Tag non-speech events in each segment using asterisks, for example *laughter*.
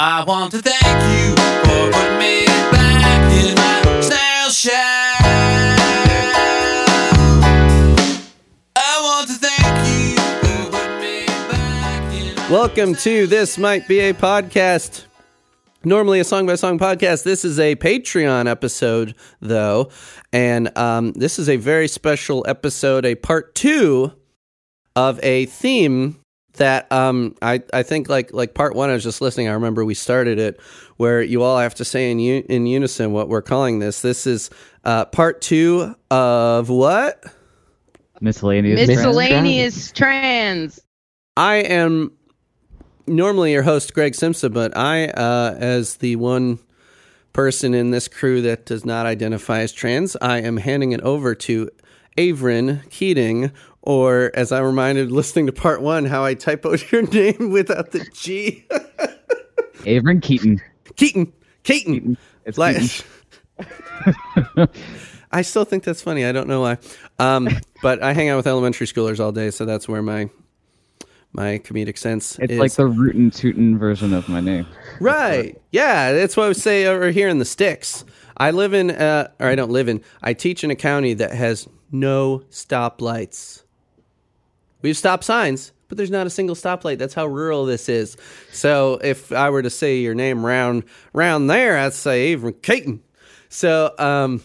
I want to thank you for putting me back in my snail shell. I want to thank you for putting me back in my Welcome to This Might Be a Podcast. Normally a song by song podcast. This is a Patreon episode, though. And um, this is a very special episode, a part two of a theme that um, I, I think like like part one, I was just listening. I remember we started it where you all have to say in, u- in unison what we're calling this. This is uh, part two of what? Miscellaneous. Miscellaneous trans. I am normally your host, Greg Simpson, but I, uh, as the one person in this crew that does not identify as trans, I am handing it over to Averin Keating, or as I reminded listening to part one, how I typoed *laughs* your name without the G. Averin Keaton. Keaton. Keaton. It's Like- Keaton. *laughs* *laughs* I still think that's funny. I don't know why. Um, but I hang out with elementary schoolers all day, so that's where my my comedic sense It's is. like the rootin' tootin' version of my name. Right. Yeah, that's what I would say over here in the sticks. I live in, uh, or I don't live in, I teach in a county that has no stoplights. We have stop signs, but there's not a single stoplight. That's how rural this is. So if I were to say your name round round there, I'd say Avon Caton. So, um,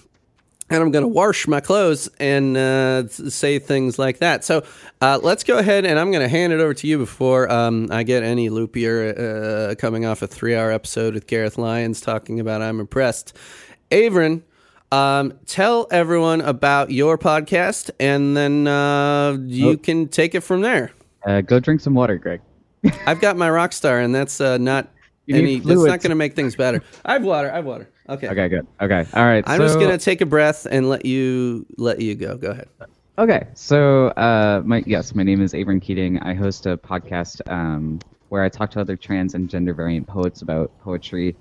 and I'm going to wash my clothes and uh, say things like that. So uh, let's go ahead and I'm going to hand it over to you before um, I get any loopier uh, coming off a three hour episode with Gareth Lyons talking about I'm impressed. Averin, um, tell everyone about your podcast and then uh, you Oh. can take it from there. Uh, go drink some water, Greg. *laughs* I've got my rock star, and that's uh, not You any. That's not going to make things better. I have water. I have water. Okay. Okay, good. Okay, all right. I'm just gonna take a breath and let you let you go. Go ahead. Okay, so uh, my yes, my name is Averin Keating. I host a podcast um, where I talk to other trans and gender variant poets about poetry.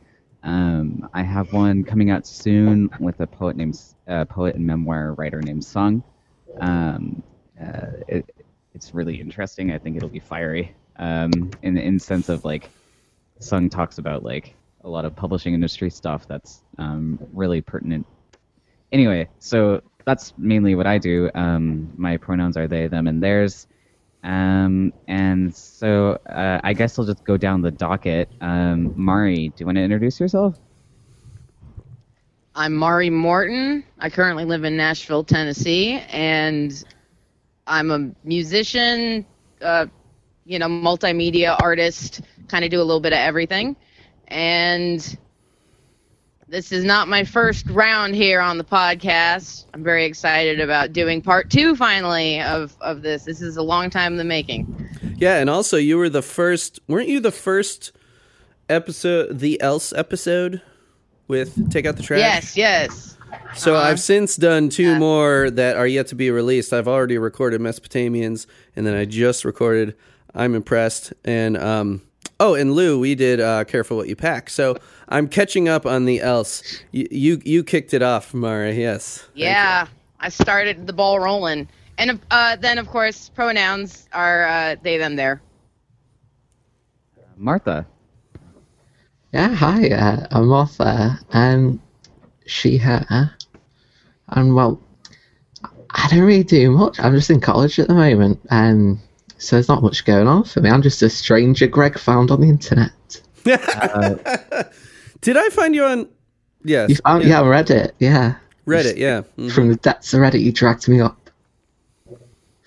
Um, I have one coming out soon with a poet named uh, poet and memoir writer named Sung. Um, uh, it, it's really interesting. I think it'll be fiery um, in in sense of like Sung talks about like a lot of publishing industry stuff that's um, really pertinent anyway, so that's mainly what I do. Um, my pronouns are they, them, and theirs. Um, and so uh, I guess I'll just go down the docket. Um, Mari, do you want to introduce yourself? I'm Mari Morton. I currently live in Nashville, Tennessee, and I'm a musician, uh, you know, multimedia artist, kind of do a little bit of everything. And this is not my first round here on the podcast. I'm very excited about doing part two finally of, of this. This is a long time in the making. Yeah, and also you were the first. Weren't you the first episode, the else episode, with take out the trash? Yes, yes. So Uh-huh. I've since done two Yeah. more that are yet to be released. I've already recorded Mesopotamians, and then I just recorded I'm impressed. And um, oh, and Lou, we did uh, Careful What You Pack. So I'm catching up on the else. You you, you kicked it off, Mara. Yes. Yeah, I started the ball rolling. And uh, then, of course, pronouns are uh, they, them, there. Martha. Yeah, hi, uh, I'm Martha. Um, she, her. And well, I don't really do much. I'm just in college at the moment. Um, so there's not much going on for me. I'm just a stranger Greg found on the internet. *laughs* Did I find you on? Yes. You found, yeah, Reddit. Yeah. Reddit. Yeah. Mhm. From the depths of Reddit, you dragged me up.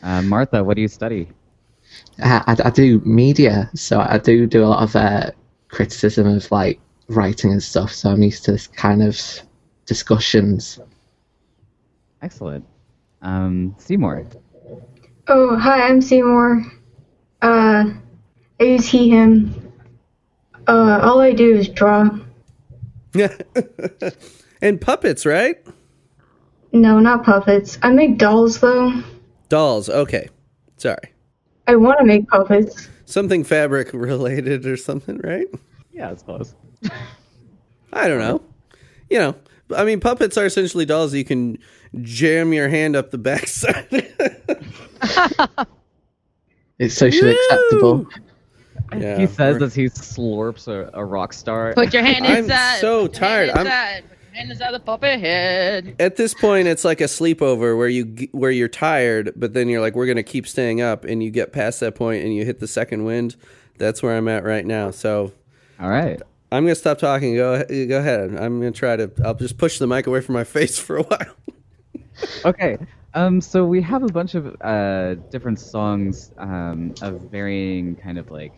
Uh, Martha, what do you study? Uh, I, I do media, so I do do a lot of uh, criticism of like writing and stuff. So I'm used to this kind of discussions. Excellent. Um, Seymour. Oh, hi, I'm Seymour. Uh, I use he, him. Uh, all I do is draw. Yeah. *laughs* and puppets, right? No, not puppets. I make dolls, though. Dolls. Okay. Sorry. I want to make puppets. Something fabric related or something, right? Yeah, it's close. I don't know. You know, I mean, puppets are essentially dolls that you can jam your hand up the backside. *laughs* It's socially acceptable. Yeah. he says as he slurps a, a rock star. Put your hand inside. I'm so put your tired. Hand I'm- inside. Put hand inside the puppet head. At this point, it's like a sleepover where you where you're tired, but then you're like, we're gonna keep staying up, and you get past that point and you hit the second wind. That's where I'm at right now. So All right. I'm gonna stop talking. Go go ahead. I'm gonna try to. I'll just push the mic away from my face for a while. *laughs* Okay. Um, so we have a bunch of uh, different songs um, of varying kind of like,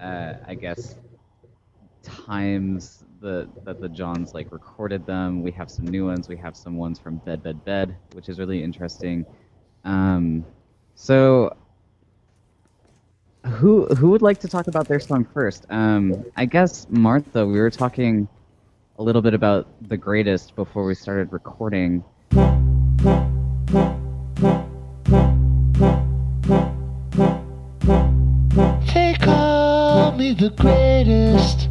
uh, I guess, times the that the Johns like recorded them. We have some new ones. We have some ones from Bed Bed Bed, which is really interesting. Um, so who who would like to talk about their song first? Um, I guess Martha. We were talking a little bit about the greatest before we started recording. They call me the greatest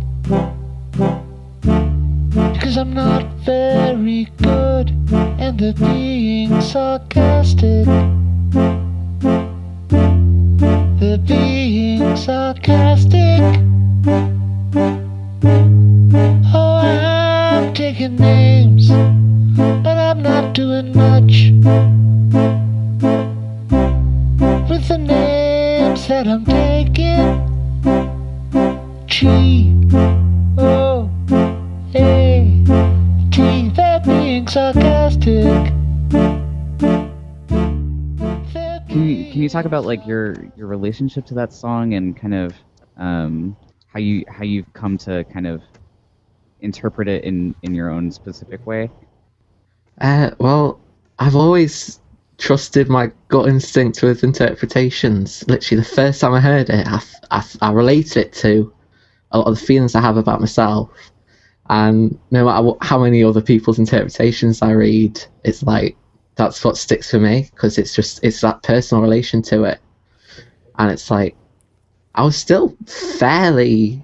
Because I'm not very good And they're being sarcastic. They're being sarcastic talk about like your your relationship to that song and kind of um, how you how you've come to kind of interpret it in in your own specific way? Uh, well, I've always trusted my gut instinct with interpretations. Literally, the first time I heard it, I, I, I related it to a lot of the feelings I have about myself. And no matter what, how many other people's interpretations I read, it's like that's what sticks for me because it's just it's that personal relation to it. And it's like I was still fairly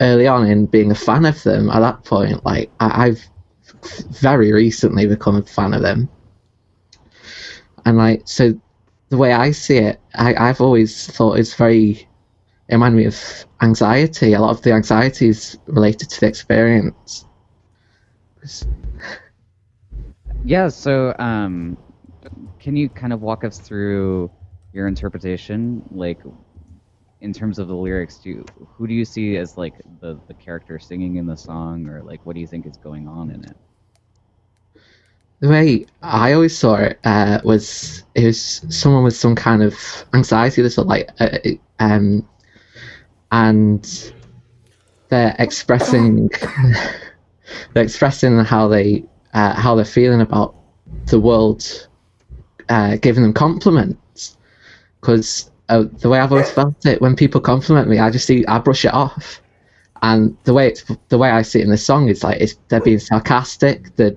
early on in being a fan of them at that point. Like I, I've very recently become a fan of them. And like so the way I see it, I, I've always thought it's very it reminded me of anxiety. A lot of the anxiety is related to the experience. Yeah. So um, can you kind of walk us through your interpretation, like in terms of the lyrics? Do you, who do you see as like the the character singing in the song, or like what do you think is going on in it? The way I always saw it uh, was it was someone with some kind of anxiety disorder, like uh, um, and they're expressing *laughs* they're expressing how they uh, how they're feeling about the world uh, giving them compliments. Because uh, the way I've always felt it when people compliment me I just see I brush it off. And the way it's the way I see it in the song is like it's they're being sarcastic the,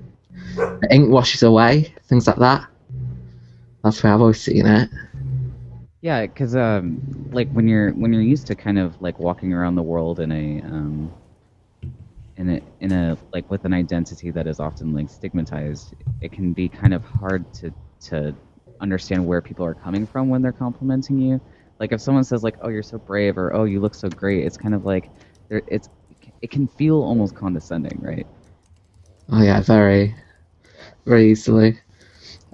the ink washes away things like that. That's where I've always seen it. Yeah, because um, like when you're when you're used to kind of like walking around the world in a um, in a in a like with an identity that is often like stigmatized, it can be kind of hard to to understand where people are coming from when they're complimenting you. Like if someone says like, "Oh, you're so brave," or "Oh, you look so great," it's kind of like there it's it can feel almost condescending, right? Oh yeah, very, very easily,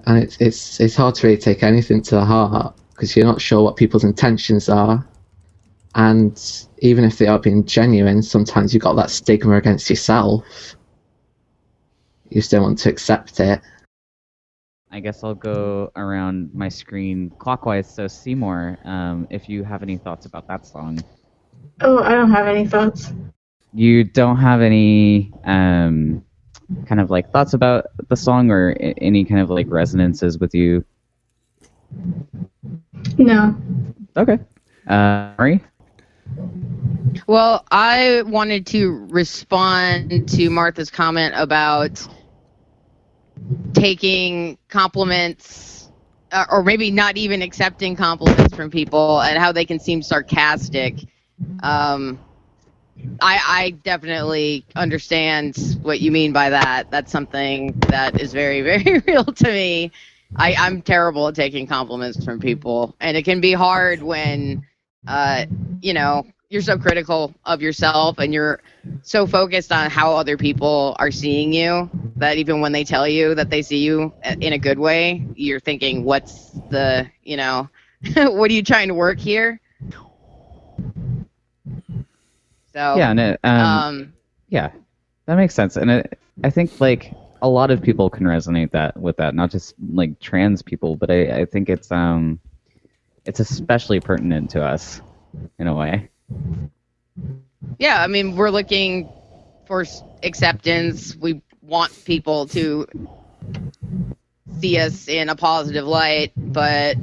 and it's it's it's hard to really take anything to the heart because you're not sure what people's intentions are, and even if they are being genuine, sometimes you've got that stigma against yourself. You just don't want to accept it. I guess I'll go around my screen clockwise. So Seymour, um, if you have any thoughts about that song. Oh, I don't have any thoughts. you don't have any um, kind of like thoughts about the song or any kind of like resonances with you. No. Okay. Uh, Mari? Well, I wanted to respond to Martha's comment about taking compliments, uh, or maybe not even accepting compliments from people, and how they can seem sarcastic. Um, I, I definitely understand what you mean by that. That's something that is very, *laughs* very real to me. I, I'm terrible at taking compliments from people, and it can be hard when uh, you know, you're so critical of yourself and you're so focused on how other people are seeing you that even when they tell you that they see you in a good way, you're thinking, what's the, you know, *laughs* what are you trying to work here? So, Yeah, and it, um, um, yeah, that makes sense, and it, I think like a lot of people can resonate that with that, not just like trans people, but I, I think it's um, it's especially pertinent to us in a way. yeah, I mean, we're looking for acceptance. We want people to see us in a positive light, but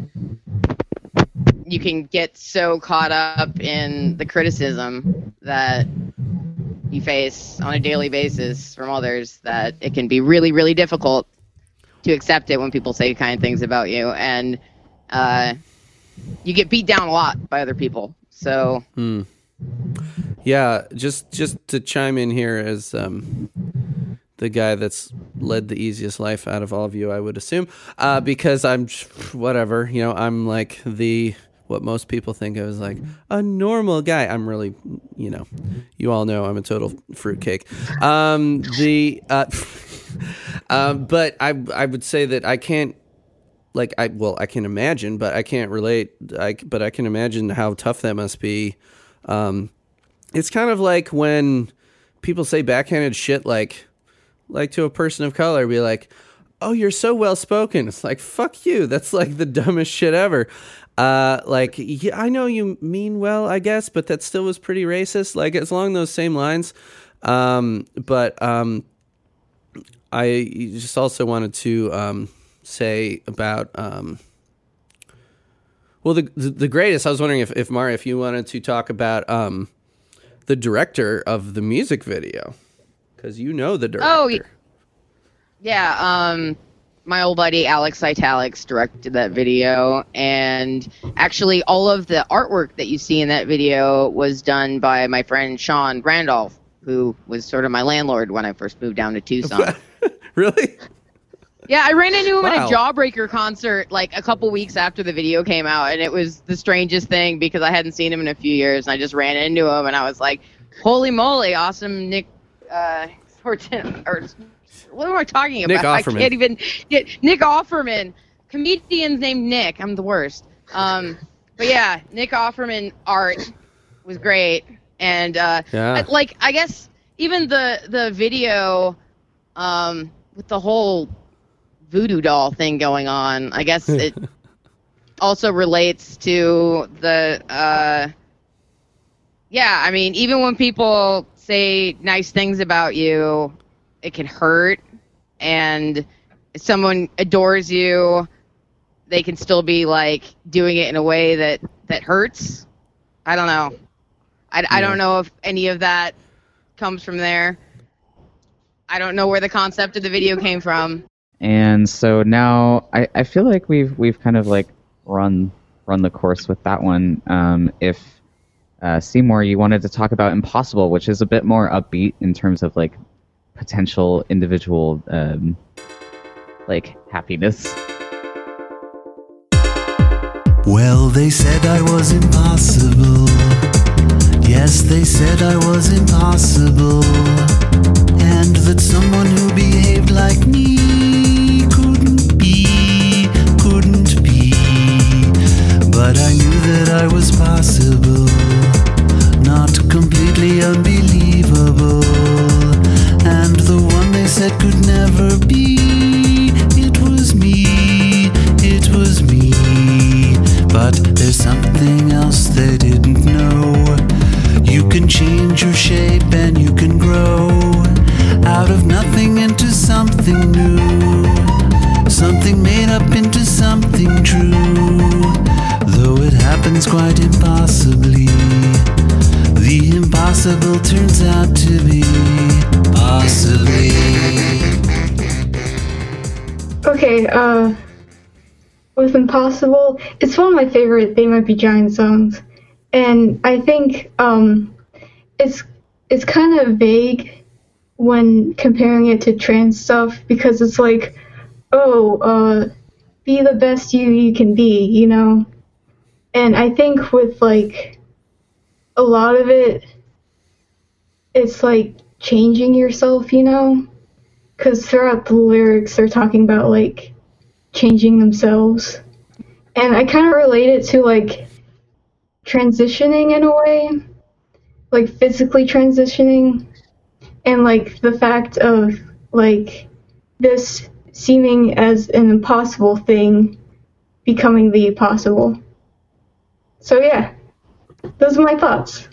you can get so caught up in the criticism that you face on a daily basis from others that it can be really, really difficult to accept it when people say kind things about you. And uh, you get beat down a lot by other people. So, Yeah, just just to chime in here as um, the guy that's led the easiest life out of all of you, I would assume, uh, because I'm whatever, you know, I'm like the what most people think of as like a normal guy. I'm really, you know, you all know I'm a total fruitcake. Um, the uh, *laughs* um, but I I would say that I can't like I well I can imagine, but I can't relate. I but I can imagine how tough that must be. Um, it's kind of like when people say backhanded shit like like to a person of color be like oh you're so well spoken it's like fuck you *laughs* that's like the dumbest shit ever uh like yeah, i know you mean well i guess but that still was pretty racist like it's along those same lines um but um i just also wanted to um say about um well the the, the greatest i was wondering if if mara if you wanted to talk about um the director of the music video because you know the director. Oh, Yeah, um, my old buddy Alex Italics directed that video, and actually, all of the artwork that you see in that video was done by my friend Sean Randolph, who was sort of my landlord when I first moved down to Tucson. *laughs* really? Yeah, I ran into him Wow. at a Jawbreaker concert like a couple weeks after the video came out, and it was the strangest thing because I hadn't seen him in a few years, and I just ran into him, and I was like, "Holy moly, awesome, Nick!" Uh, Horton, or what am I talking about? Nick I can't even get Nick Offerman. Comedian's named Nick. I'm the worst. Um, but yeah, Nick Offerman art was great, and uh, Yeah. I- like I guess even the the video um, with the whole voodoo doll thing going on. I guess *laughs* it also relates to the. Uh, yeah, I mean, even when people say nice things about you, it can hurt. And if someone adores you, they can still be like doing it in a way that that hurts. I don't know. I, I don't know if any of that comes from there. I don't know where the concept of the video came from. And so now I, I feel like we've we've kind of like run run the course with that one. Um, if uh, Seymour, you wanted to talk about Impossible, which is a bit more upbeat in terms of like potential individual um, like happiness. Well, they said I was impossible. Yes, they said I was impossible. And that someone who behaved like me But I knew that I was possible, not completely unbelievable. And the one they said could never be, it was me, it was me. But there's something else they didn't know. You can change your shape and you can grow out of nothing into something new. Something made up into something true. Though it happens quite impossibly, the impossible turns out to be possibly. Okay, uh, with Impossible, it's one of my favorite They Might Be Giant songs, and I think um, it's it's kind of vague when comparing it to trans stuff because it's like, oh, uh, be the best you you can be, you know, and I think with like a lot of it, it's like changing yourself, you know? Because throughout the lyrics, they're talking about like changing themselves. And I kind of relate it to like transitioning in a way, like physically transitioning, and like the fact of like this seeming as an impossible thing becoming the possible. So yeah, those are my thoughts.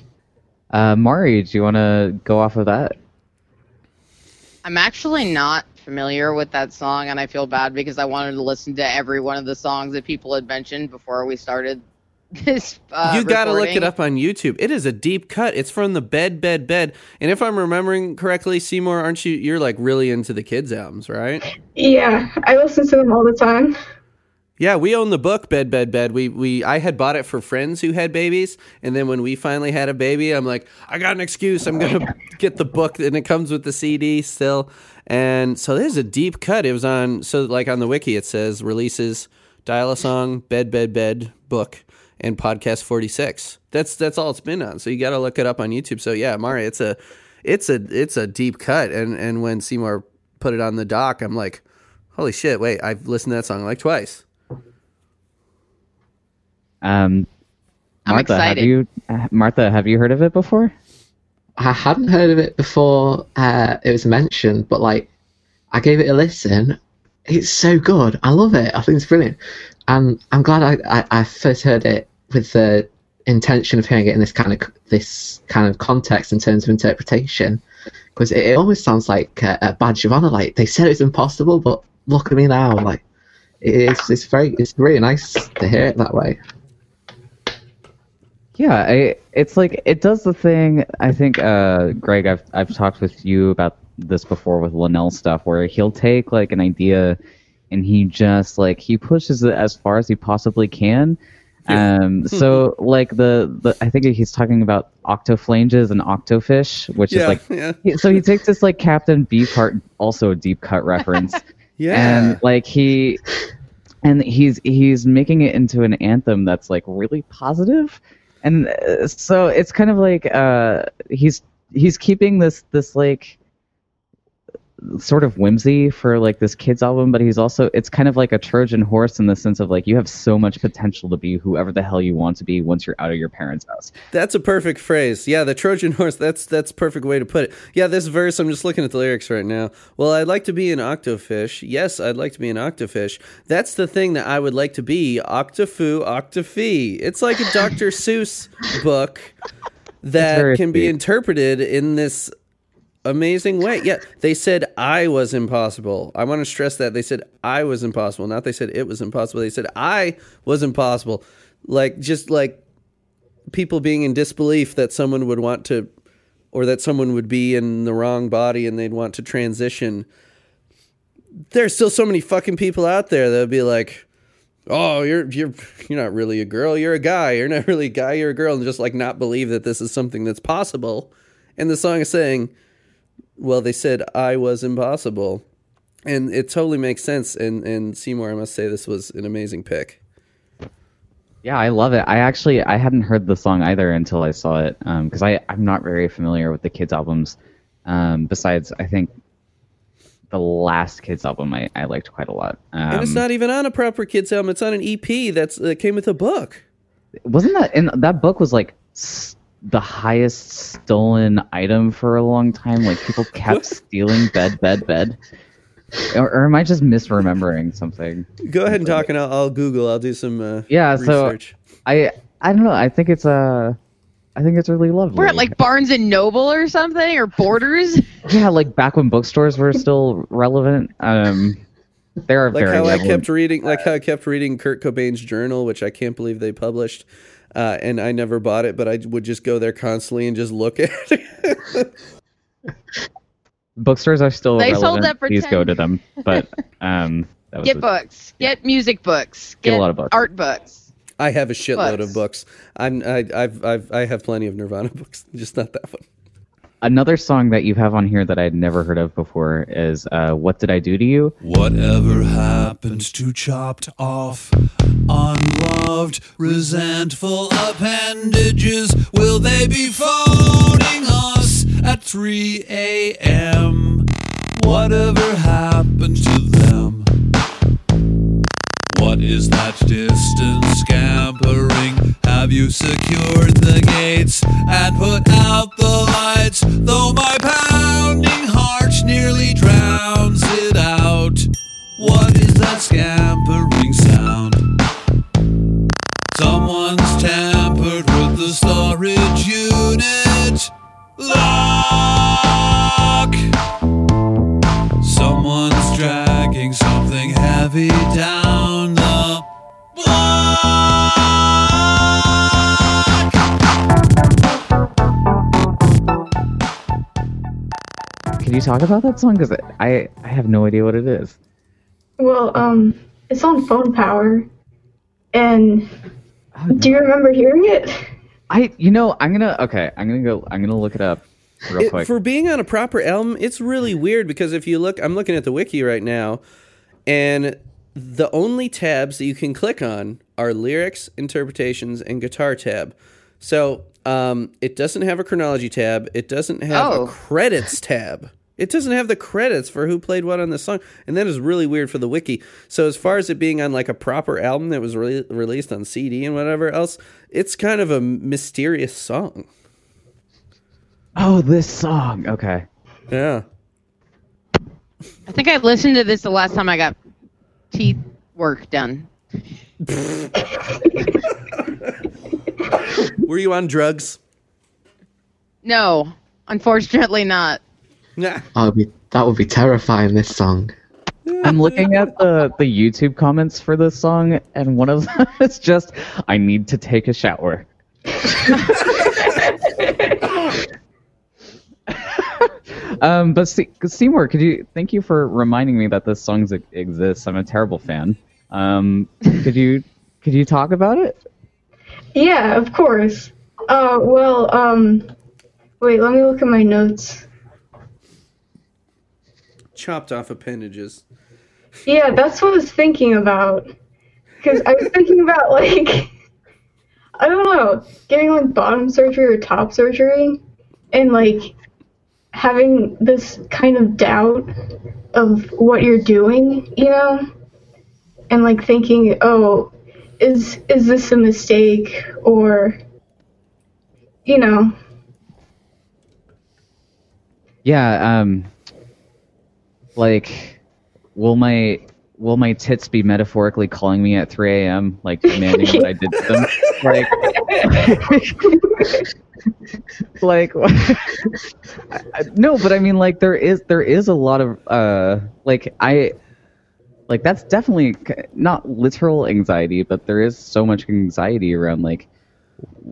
Uh, Mari, do you want to go off of that? I'm actually not familiar with that song, and I feel bad because I wanted to listen to every one of the songs that people had mentioned before we started *laughs* this. Uh, you got to look it up on YouTube. It is a deep cut. It's from the Bed Bed Bed. And if I'm remembering correctly, Seymour, aren't you? You're like really into the kids albums, right? Yeah, I listen to them all the time. Yeah, we own the book Bed Bed Bed. We we I had bought it for friends who had babies, and then when we finally had a baby, I'm like, I got an excuse. I'm gonna *laughs* get the book, and it comes with the CD still. And so there's a deep cut. It was on so like on the wiki it says releases, dial a song, Bed Bed Bed book, and podcast 46. That's that's all it's been on. So you got to look it up on YouTube. So yeah, Mari, it's a it's a it's a deep cut. And and when Seymour put it on the doc, I'm like, holy shit! Wait, I've listened to that song like twice. Um, I'm Martha, have excited. you uh, Martha, have you heard of it before? I hadn't heard of it before uh, it was mentioned, but like I gave it a listen. It's so good. I love it. I think it's brilliant. And I'm glad I, I, I first heard it with the intention of hearing it in this kind of this kind of context in terms of interpretation, because it, it almost sounds like a, a badge of honor. Like they said it's impossible, but look at me now. Like it's it's very it's really nice to hear it that way. Yeah, I, it's like it does the thing. I think, uh, Greg, I've I've talked with you about this before with Linnell stuff, where he'll take like an idea and he just like he pushes it as far as he possibly can. Um, *laughs* so like the, the I think he's talking about octoflanges and octofish, which Yeah, is like yeah. he- so he takes this like Captain Beefheart, also a deep cut reference, *laughs* Yeah. and like he and he's he's making it into an anthem that's like really positive and uh, so it's kind of like uh he's he's keeping this this like sort of whimsy for like this kids album but he's also it's kind of like a trojan horse in the sense of like you have so much potential to be whoever the hell you want to be once you're out of your parents house That's a perfect phrase. Yeah, the Trojan *laughs* horse. That's that's a perfect way to put it. Yeah, this verse. I'm just looking at the lyrics right now. Well, I'd like to be an octofish. Yes, I'd like to be an octofish. That's the thing that I would like to be. Octofu, octofee. It's like a Dr. *laughs* Seuss book that can be interpreted in this amazing way. Yeah, they said I was impossible. I want to stress that they said I was impossible. Not they said it was impossible. They said I was impossible. Like just like people being in disbelief that someone would want to or that someone would be in the wrong body and they'd want to transition. There's still so many fucking people out there that would be like, "Oh, you're you're you're not really a girl, you're a guy. You're not really a guy, you're a girl." And just like not believe that this is something that's possible. And the song is saying, "Well, they said I was impossible." And it totally makes sense and and Seymour, I must say this was an amazing pick. yeah i love it i actually i hadn't heard the song either until i saw it because i i'm not very familiar with the kids albums um besides i think the last kids album i, I liked quite a lot um, And it's not even on a proper kids album. It's on an EP that's that came with a book. wasn't that and that book was like s- the highest stolen item for a long time like people kept *laughs* stealing bed bed bed or, or am i just misremembering something Go ahead and talk, and I'll, I'll Google. I'll do some uh, Yeah, so- i i don't know i think it's uh i think it's really lovely We're at like Barnes and Noble or something or Borders. *laughs* yeah like back when bookstores were still relevant um they are like very how I kept reading, like how I kept reading Kurt Cobain's journal, which I can't believe they published. Uh, and I never bought it, but I would just go there constantly and just look *laughs* at it. bookstores are still They sold that for Please 10 go to them. But um, that was Get a- books. Get music books. Get a lot of books. Art books. I have a shitload of Books. books. I'm, I, I've, I've, I have plenty of Nirvana *laughs* books, just not that one. Another song that you have on here that I'd never heard of before is uh, "What Did I Do to You." Whatever happens to chopped off unloved, resentful appendages. Will they be phoning us at 3 a.m.? Whatever happened to them? What is that distant scampering? Have you secured the gates and put out the lights? Though my pounding heart nearly drowns it out. What is that scampering Can you talk about that song? Because I I have no idea what it is. Well, um, it's on phone power. And Oh, do you remember hearing it? I you know I'm gonna okay I'm gonna go I'm gonna look it up real It- quick. for being on a proper album, it's really weird because if you look, I'm looking at the wiki right now, and the only tabs that you can click on are lyrics, interpretations, and guitar tab. So um, it doesn't have a chronology tab. It doesn't have Oh. a credits tab. It doesn't have the credits for who played what on the song, and that is really weird for the wiki. So as far as it being on like a proper album that was re- released on CD and whatever else, it's kind of a mysterious song. oh, this song. Okay. Yeah. I think I listened to this the last time I got teeth work done. *laughs* Were you on drugs? No, unfortunately not. Nah. That would be that would be terrifying. This song. I'm looking at the the YouTube comments for this song, and one of them *laughs* is just I need to take a shower. *laughs* um, but Se- Seymour, could you thank you for reminding me that this song exists? I'm a terrible fan. Um, could you could you talk about it? Yeah, of course. Uh, well, um, wait, let me look at my notes. Chopped off appendages. Yeah, that's what I was thinking about. Because I was thinking about, like, I don't know, getting, like, bottom surgery or top surgery, and, like, having this kind of doubt of what you're doing, you know? And, like, thinking, oh, is is this a mistake? Or, you know, Yeah. Um, like, will my will my tits be metaphorically calling me at 3 a.m. like demanding what I did to them? *laughs* Like, *laughs* like *laughs* no, but I mean, like, there is there is a lot of uh, like I. Like that's definitely not literal anxiety, but there is so much anxiety around like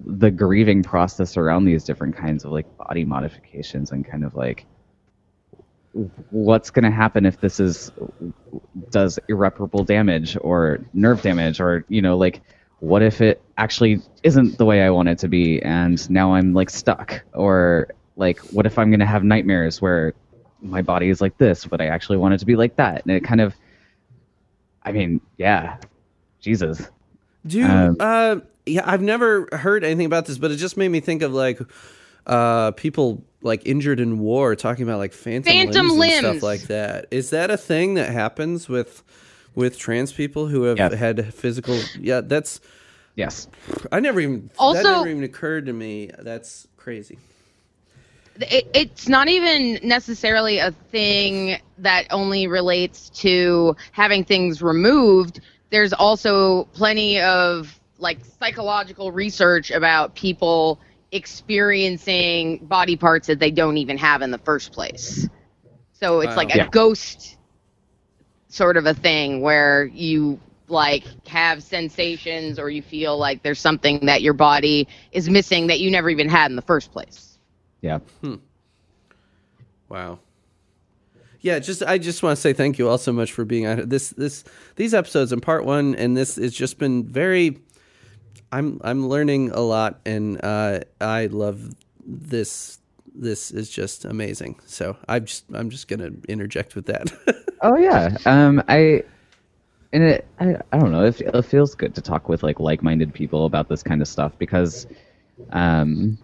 the grieving process around these different kinds of like body modifications and kind of like what's going to happen if this is does irreparable damage or nerve damage or you know like what if it actually isn't the way I want it to be and now I'm like stuck? Or like what if I'm going to have nightmares where my body is like this but I actually want it to be like that? And it kind of I mean yeah. Jesus. Do you, Um, uh, yeah, I've never heard anything about this, but it just made me think of like uh, people like injured in war talking about like phantom, Phantom limbs, and stuff like that. Is that a thing that happens with with trans people who have Yes. had physical? Yeah, that's yes I never even that Also- never even occurred to me. That's crazy. it, it's not even necessarily a thing that only relates to having things removed. There's also plenty of like psychological research about people experiencing body parts that they don't even have in the first place. So it's Wow. like a Yeah. ghost sort of a thing where you like have sensations or you feel like there's something that your body is missing that you never even had in the first place. yeah hmm. Wow. Yeah, just I just want to say thank you all so much for being on this this these episodes in part one, and this has just been very. I'm I'm learning a lot, and uh, I love this. This is just amazing. So I'm just I'm just gonna interject with that. *laughs* Oh yeah. Um, I and it I, I don't know it, it feels good to talk with like like-minded people about this kind of stuff because um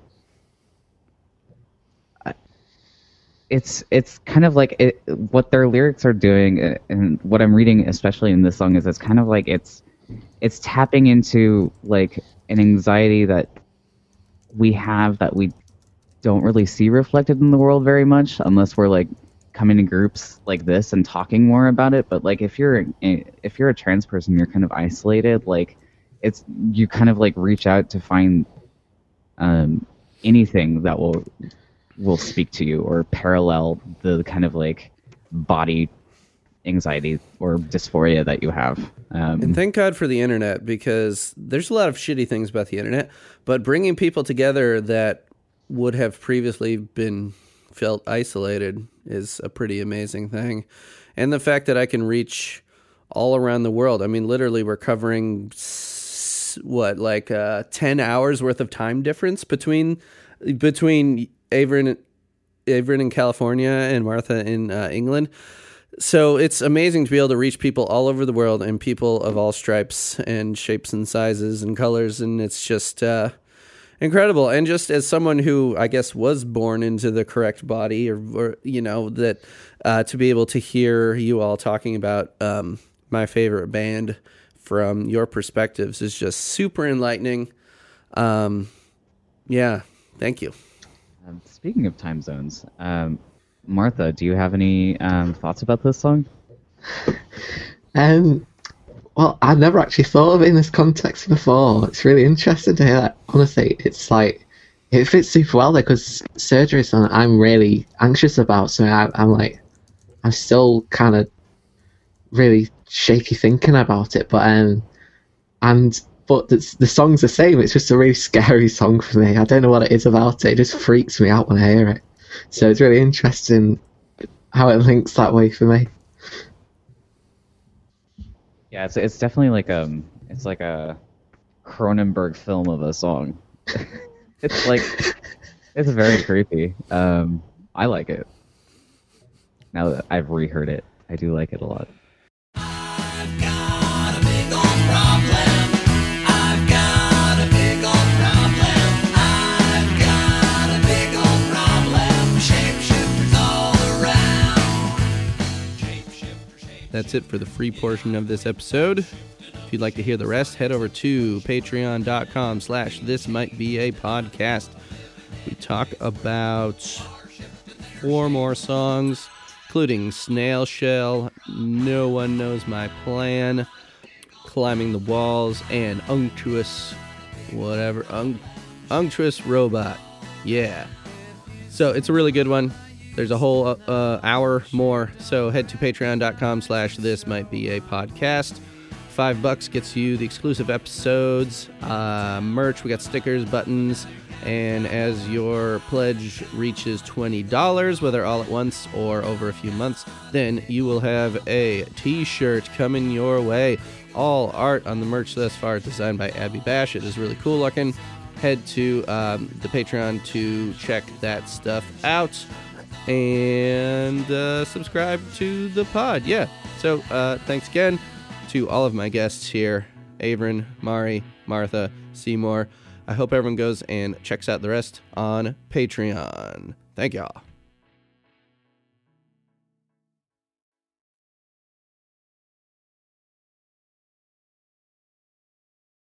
it's it's kind of like it, what their lyrics are doing and what i'm reading especially in this song is it's kind of like it's it's tapping into like an anxiety that we have that we don't really see reflected in the world very much unless we're like coming to groups like this and talking more about it. But like if you're if you're a trans person you're kind of isolated like it's you kind of like reach out to find um anything that will will speak to you or parallel the kind of like body anxiety or dysphoria that you have um And thank God for the internet because there's a lot of shitty things about the internet, but bringing people together that would have previously been felt isolated is a pretty amazing thing. And the fact that I can reach all around the world. I mean, literally, we're covering what, like uh, 10 hours worth of time difference between between Averin, Averin in California and Martha in uh, England. So it's amazing to be able to reach people all over the world and people of all stripes and shapes and sizes and colors. And it's just uh, incredible. And just as someone who I guess was born into the correct body, or, or you know, that uh, to be able to hear you all talking about um, my favorite band from your perspectives is just super enlightening. Um, yeah, thank you. Um, speaking of time zones, um, Martha, do you have any um, thoughts about this song? Um, well, I've never actually thought of it in this context before. It's really interesting to hear that. Honestly, it's like it fits super well there because surgery is something I'm really anxious about. So I, I'm like, I'm still kind of really shaky thinking about it. But um, and but the, the song's the same. It's just a really scary *laughs* song for me. I don't know what it is about it. It just freaks me out when I hear it. So it's really interesting how it links that way for me. Yeah, it's it's definitely like um it's like a Cronenberg film of a song. *laughs* it's like it's very creepy. Um, I like it. Now that I've reheard it, I do like it a lot. That's it for the free portion of this episode. If you'd like to hear the rest, head over to patreon.com slash this might be a podcast. We talk about four more songs, including Snail Shell, No One Knows My Plan, Climbing the Walls, and Unctuous, whatever, un- Unctuous Robot. Yeah. So it's a really good one. There's a whole uh, uh, hour more. So head to patreon.com slash this might be a podcast. Five bucks gets you the exclusive episodes, uh, merch. We got stickers, buttons, and as your pledge reaches $20, whether all at once or over a few months, then you will have a t-shirt coming your way. All art on the merch thus far is designed by Abby Bash. It is really cool looking. Head to um, the Patreon to check that stuff out and uh, subscribe to the pod. Yeah. So uh, thanks again to all of my guests here Averin, Mari, Martha, Seymour. I hope everyone goes and checks out the rest on Patreon. Thank y'all.